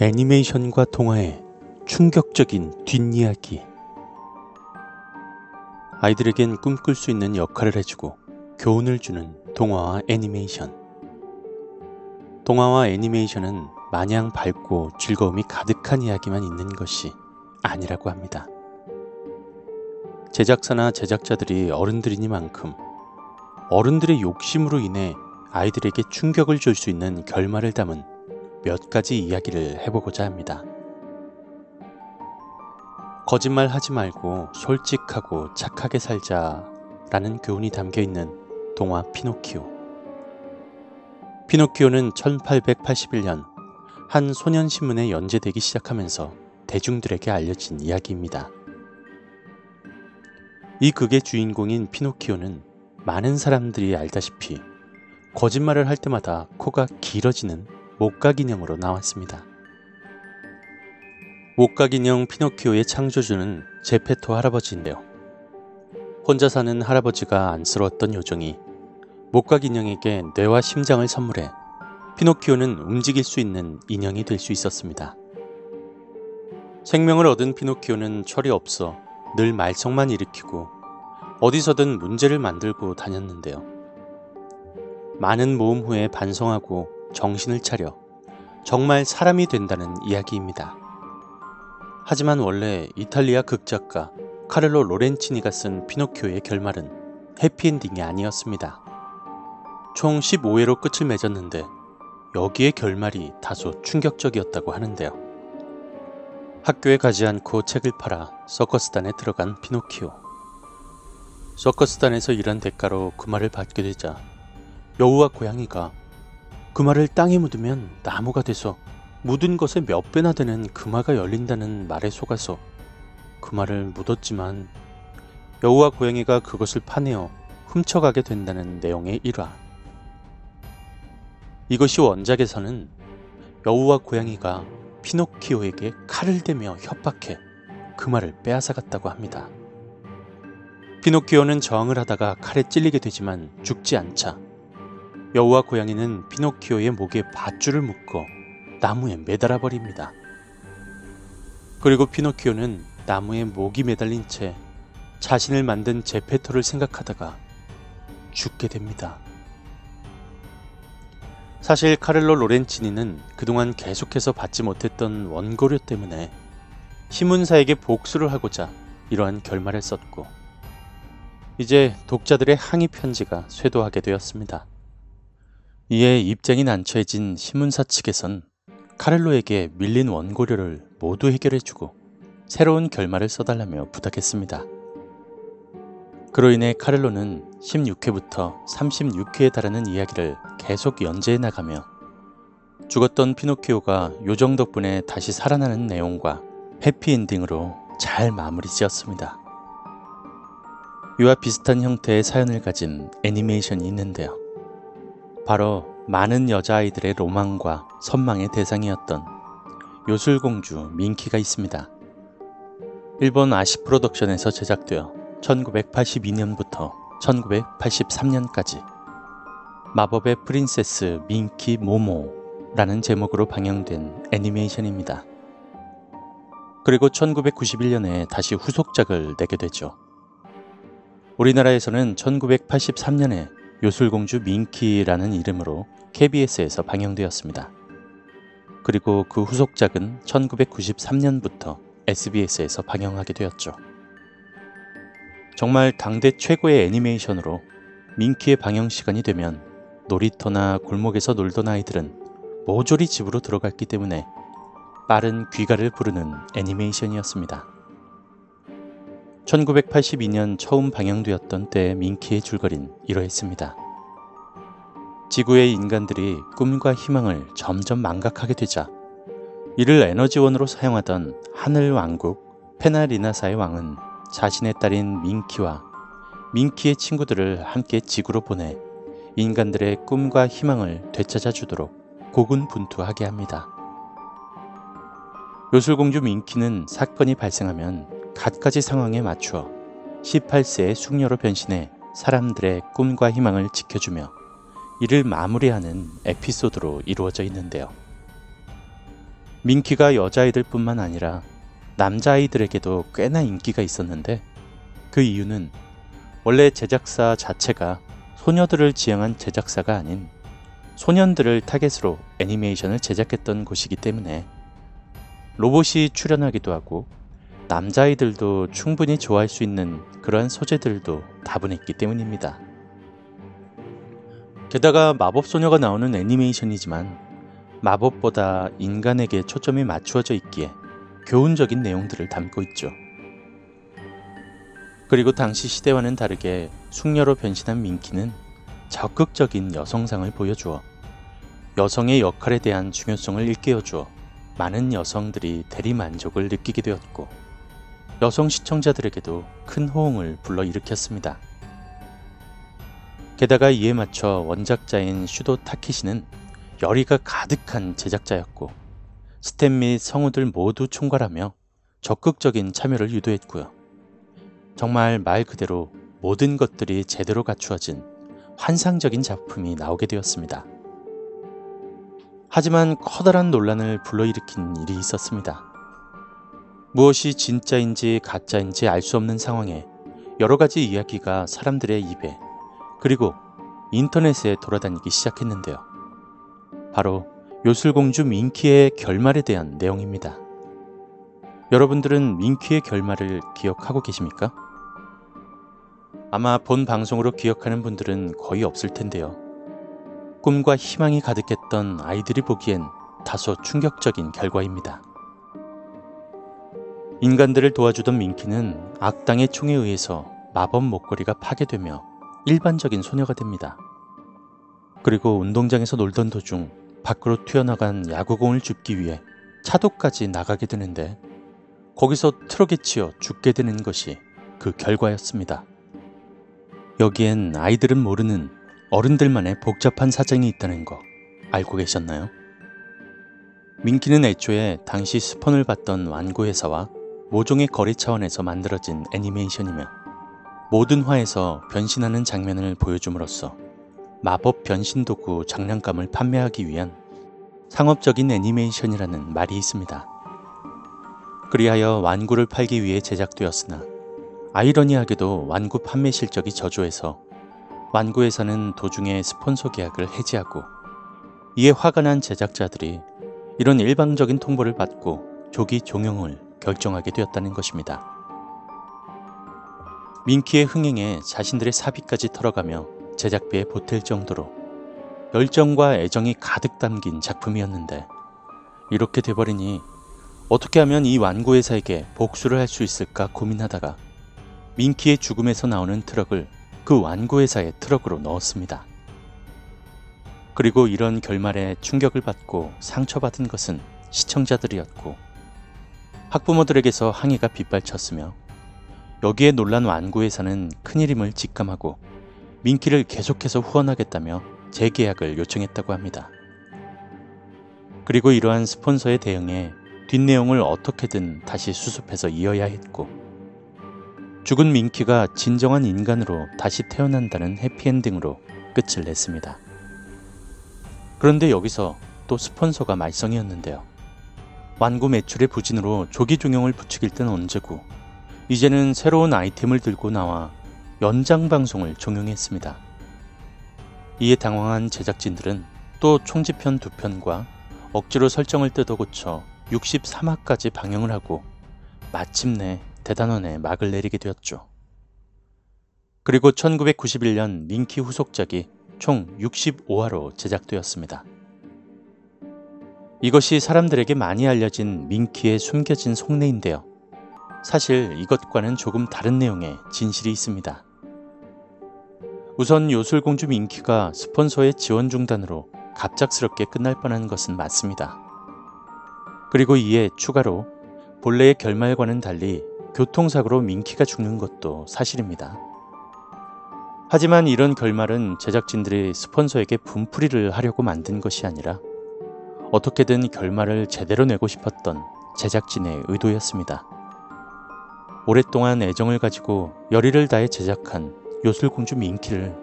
애니메이션과 동화의 충격적인 뒷이야기. 아이들에겐 꿈꿀 수 있는 역할을 해주고 교훈을 주는 동화와 애니메이션. 동화와 애니메이션은 마냥 밝고 즐거움이 가득한 이야기만 있는 것이 아니라고 합니다. 제작사나 제작자들이 어른들이니만큼 어른들의 욕심으로 인해 아이들에게 충격을 줄 수 있는 결말을 담은 몇 가지 이야기를 해보고자 합니다. 거짓말 하지 말고 솔직하고 착하게 살자 라는 교훈이 담겨 있는 동화 피노키오. 피노키오는 1881년 한 소년신문에 연재되기 시작하면서 대중들에게 알려진 이야기입니다. 이 극의 주인공인 피노키오는 많은 사람들이 알다시피 거짓말을 할 때마다 코가 길어지는 목각 인형으로 나왔습니다. 목각 인형 피노키오의 창조주는 제페토 할아버지인데요. 혼자 사는 할아버지가 안쓰러웠던 요정이 목각 인형에게 뇌와 심장을 선물해 피노키오는 움직일 수 있는 인형이 될 수 있었습니다. 생명을 얻은 피노키오는 철이 없어 늘 말썽만 일으키고 어디서든 문제를 만들고 다녔는데요. 많은 모험 후에 반성하고 정신을 차려 정말 사람이 된다는 이야기입니다. 하지만 원래 이탈리아 극작가 카를로 로렌치니가 쓴 피노키오의 결말은 해피엔딩이 아니었습니다. 총 15회로 끝을 맺었는데 여기에 결말이 다소 충격적이었다고 하는데요. 학교에 가지 않고 책을 팔아 서커스단에 들어간 피노키오. 서커스단에서 일한 대가로 그 말을 받게 되자 여우와 고양이가 금화를 땅에 묻으면 나무가 돼서 묻은 것의 몇 배나 되는 금화가 열린다는 말에 속아서 금화를 묻었지만 여우와 고양이가 그것을 파내어 훔쳐가게 된다는 내용의 일화. 이것이 원작에서는 여우와 고양이가 피노키오에게 칼을 대며 협박해 금화를 빼앗아갔다고 합니다. 피노키오는 저항을 하다가 칼에 찔리게 되지만 죽지 않자 여우와 고양이는 피노키오의 목에 밧줄을 묶어 나무에 매달아 버립니다. 그리고 피노키오는 나무에 목이 매달린 채 자신을 만든 제페토를 생각하다가 죽게 됩니다. 사실 카를로 로렌치니는 그동안 계속해서 받지 못했던 원고료 때문에 신문사에게 복수를 하고자 이러한 결말을 썼고 이제 독자들의 항의 편지가 쇄도하게 되었습니다. 이에 입장이 난처해진 신문사 측에선 카를로에게 밀린 원고료를 모두 해결해주고 새로운 결말을 써달라며 부탁했습니다. 그로 인해 카를로는 16회부터 36회에 달하는 이야기를 계속 연재해 나가며 죽었던 피노키오가 요정 덕분에 다시 살아나는 내용과 해피엔딩으로 잘 마무리 지었습니다. 이와 비슷한 형태의 사연을 가진 애니메이션이 있는데요. 바로 많은 여자아이들의 로망과 선망의 대상이었던 요술공주 민키가 있습니다. 일본 아시 프로덕션에서 제작되어 1982년부터 1983년까지 마법의 프린세스 민키 모모라는 제목으로 방영된 애니메이션입니다. 그리고 1991년에 다시 후속작을 내게 되죠. 우리나라에서는 1983년에 요술공주 민키라는 이름으로 KBS에서 방영되었습니다. 그리고 그 후속작은 1993년부터 SBS에서 방영하게 되었죠. 정말 당대 최고의 애니메이션으로 민키의 방영 시간이 되면 놀이터나 골목에서 놀던 아이들은 모조리 집으로 들어갔기 때문에 빠른 귀가를 부르는 애니메이션이었습니다. 1982년 처음 방영되었던 때 민키의 줄거리는 이러했습니다. 지구의 인간들이 꿈과 희망을 점점 망각하게 되자 이를 에너지원으로 사용하던 하늘 왕국 페나리나사의 왕은 자신의 딸인 민키와 민키의 친구들을 함께 지구로 보내 인간들의 꿈과 희망을 되찾아 주도록 고군분투하게 합니다. 요술공주 민키는 사건이 발생하면 갖가지 상황에 맞추어 18세의 숙녀로 변신해 사람들의 꿈과 희망을 지켜주며 이를 마무리하는 에피소드로 이루어져 있는데요. 민키가 여자아이들 뿐만 아니라 남자아이들에게도 꽤나 인기가 있었는데 그 이유는 원래 제작사 자체가 소녀들을 지향한 제작사가 아닌 소년들을 타겟으로 애니메이션을 제작했던 곳이기 때문에 로봇이 출연하기도 하고 남자아이들도 충분히 좋아할 수 있는 그러한 소재들도 다분했기 때문입니다. 게다가 마법소녀가 나오는 애니메이션이지만 마법보다 인간에게 초점이 맞추어져 있기에 교훈적인 내용들을 담고 있죠. 그리고 당시 시대와는 다르게 숙녀로 변신한 민키는 적극적인 여성상을 보여주어 여성의 역할에 대한 중요성을 일깨워주어 많은 여성들이 대리 만족을 느끼게 되었고 여성 시청자들에게도 큰 호응을 불러일으켰습니다. 게다가 이에 맞춰 원작자인 슈도 타케시는 열의가 가득한 제작자였고 스탠 및 성우들 모두 총괄하며 적극적인 참여를 유도했고요. 정말 말 그대로 모든 것들이 제대로 갖추어진 환상적인 작품이 나오게 되었습니다. 하지만 커다란 논란을 불러일으킨 일이 있었습니다. 무엇이 진짜인지 가짜인지 알 수 없는 상황에 여러 가지 이야기가 사람들의 입에 그리고 인터넷에 돌아다니기 시작했는데요. 바로 요술공주 민키의 결말에 대한 내용입니다. 여러분들은 민키의 결말을 기억하고 계십니까? 아마 본 방송으로 기억하는 분들은 거의 없을 텐데요. 꿈과 희망이 가득했던 아이들이 보기엔 다소 충격적인 결과입니다. 인간들을 도와주던 민키는 악당의 총에 의해서 마법 목걸이가 파괴되며 일반적인 소녀가 됩니다. 그리고 운동장에서 놀던 도중 밖으로 튀어나간 야구공을 줍기 위해 차도까지 나가게 되는데 거기서 트럭에 치여 죽게 되는 것이 그 결과였습니다. 여기엔 아이들은 모르는 어른들만의 복잡한 사정이 있다는 거 알고 계셨나요? 민키는 애초에 당시 스폰을 받던 완구회사와 모종의 거래 차원에서 만들어진 애니메이션이며 모든 화에서 변신하는 장면을 보여줌으로써 마법 변신 도구 장난감을 판매하기 위한 상업적인 애니메이션이라는 말이 있습니다. 그리하여 완구를 팔기 위해 제작되었으나 아이러니하게도 완구 판매 실적이 저조해서 완구에서는 도중에 스폰서 계약을 해지하고 이에 화가 난 제작자들이 이런 일방적인 통보를 받고 조기 종영을 결정하게 되었다는 것입니다. 민키의 흥행에 자신들의 사비까지 털어가며 제작비에 보탤 정도로 열정과 애정이 가득 담긴 작품이었는데 이렇게 돼버리니 어떻게 하면 이 완구회사에게 복수를 할 수 있을까 고민하다가 민키의 죽음에서 나오는 트럭을 그 완구회사의 트럭으로 넣었습니다. 그리고 이런 결말에 충격을 받고 상처받은 것은 시청자들이었고 학부모들에게서 항의가 빗발쳤으며 여기에 놀란 완구회사는 큰일임을 직감하고 민키를 계속해서 후원하겠다며 재계약을 요청했다고 합니다. 그리고 이러한 스폰서의 대응에 뒷내용을 어떻게든 다시 수습해서 이어야 했고 죽은 민키가 진정한 인간으로 다시 태어난다는 해피엔딩으로 끝을 냈습니다. 그런데 여기서 또 스폰서가 말썽이었는데요. 완구 매출의 부진으로 조기 종영을 부추길 땐 언제고 이제는 새로운 아이템을 들고 나와 연장 방송을 종영했습니다. 이에 당황한 제작진들은 또 총지편 두 편과 억지로 설정을 뜯어 고쳐 63화까지 방영을 하고 마침내 대단원에 막을 내리게 되었죠. 그리고 1991년 민키 후속작이 총 65화로 제작되었습니다. 이것이 사람들에게 많이 알려진 민키의 숨겨진 속내인데요. 사실 이것과는 조금 다른 내용의 진실이 있습니다. 우선 요술공주 민키가 스폰서의 지원 중단으로 갑작스럽게 끝날 뻔한 것은 맞습니다. 그리고 이에 추가로 본래의 결말과는 달리 교통사고로 민키가 죽는 것도 사실입니다. 하지만 이런 결말은 제작진들이 스폰서에게 분풀이를 하려고 만든 것이 아니라 어떻게든 결말을 제대로 내고 싶었던 제작진의 의도였습니다. 오랫동안 애정을 가지고 열의를 다해 제작한 요술공주 민키를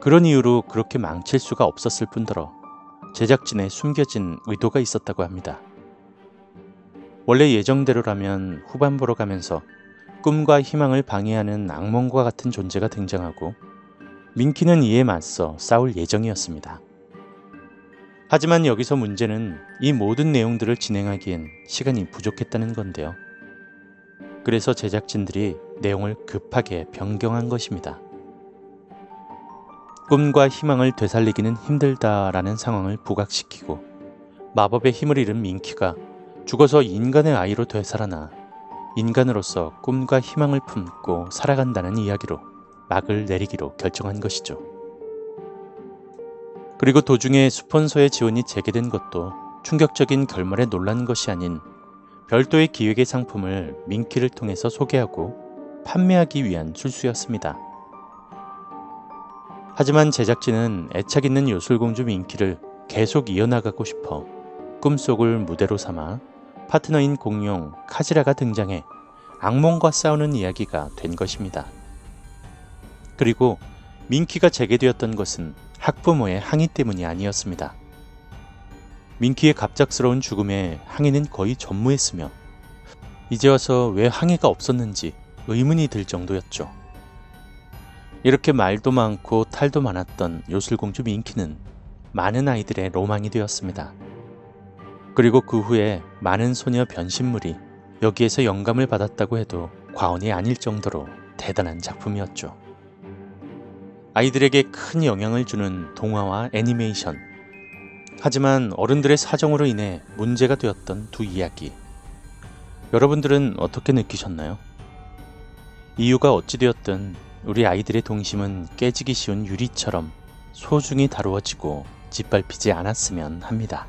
그런 이유로 그렇게 망칠 수가 없었을 뿐더러 제작진의 숨겨진 의도가 있었다고 합니다. 원래 예정대로라면 후반부로 가면서 꿈과 희망을 방해하는 악몽과 같은 존재가 등장하고 민키는 이에 맞서 싸울 예정이었습니다. 하지만 여기서 문제는 이 모든 내용들을 진행하기엔 시간이 부족했다는 건데요. 그래서 제작진들이 내용을 급하게 변경한 것입니다. 꿈과 희망을 되살리기는 힘들다라는 상황을 부각시키고 마법의 힘을 잃은 민키가 죽어서 인간의 아이로 되살아나 인간으로서 꿈과 희망을 품고 살아간다는 이야기로 막을 내리기로 결정한 것이죠. 그리고 도중에 스폰서의 지원이 재개된 것도 충격적인 결말에 놀란 것이 아닌 별도의 기획의 상품을 민키를 통해서 소개하고 판매하기 위한 출수였습니다. 하지만 제작진은 애착 있는 요술공주 민키를 계속 이어나가고 싶어 꿈속을 무대로 삼아 파트너인 공룡 카지라가 등장해 악몽과 싸우는 이야기가 된 것입니다. 그리고 민키가 재개되었던 것은 학부모의 항의 때문이 아니었습니다. 민키의 갑작스러운 죽음에 항의는 거의 전무했으며 이제 와서 왜 항의가 없었는지 의문이 들 정도였죠. 이렇게 말도 많고 탈도 많았던 요술공주 민키는 많은 아이들의 로망이 되었습니다. 그리고 그 후에 많은 소녀 변신물이 여기에서 영감을 받았다고 해도 과언이 아닐 정도로 대단한 작품이었죠. 아이들에게 큰 영향을 주는 동화와 애니메이션. 하지만 어른들의 사정으로 인해 문제가 되었던 두 이야기. 여러분들은 어떻게 느끼셨나요? 이유가 어찌되었든 우리 아이들의 동심은 깨지기 쉬운 유리처럼 소중히 다루어지고 짓밟히지 않았으면 합니다.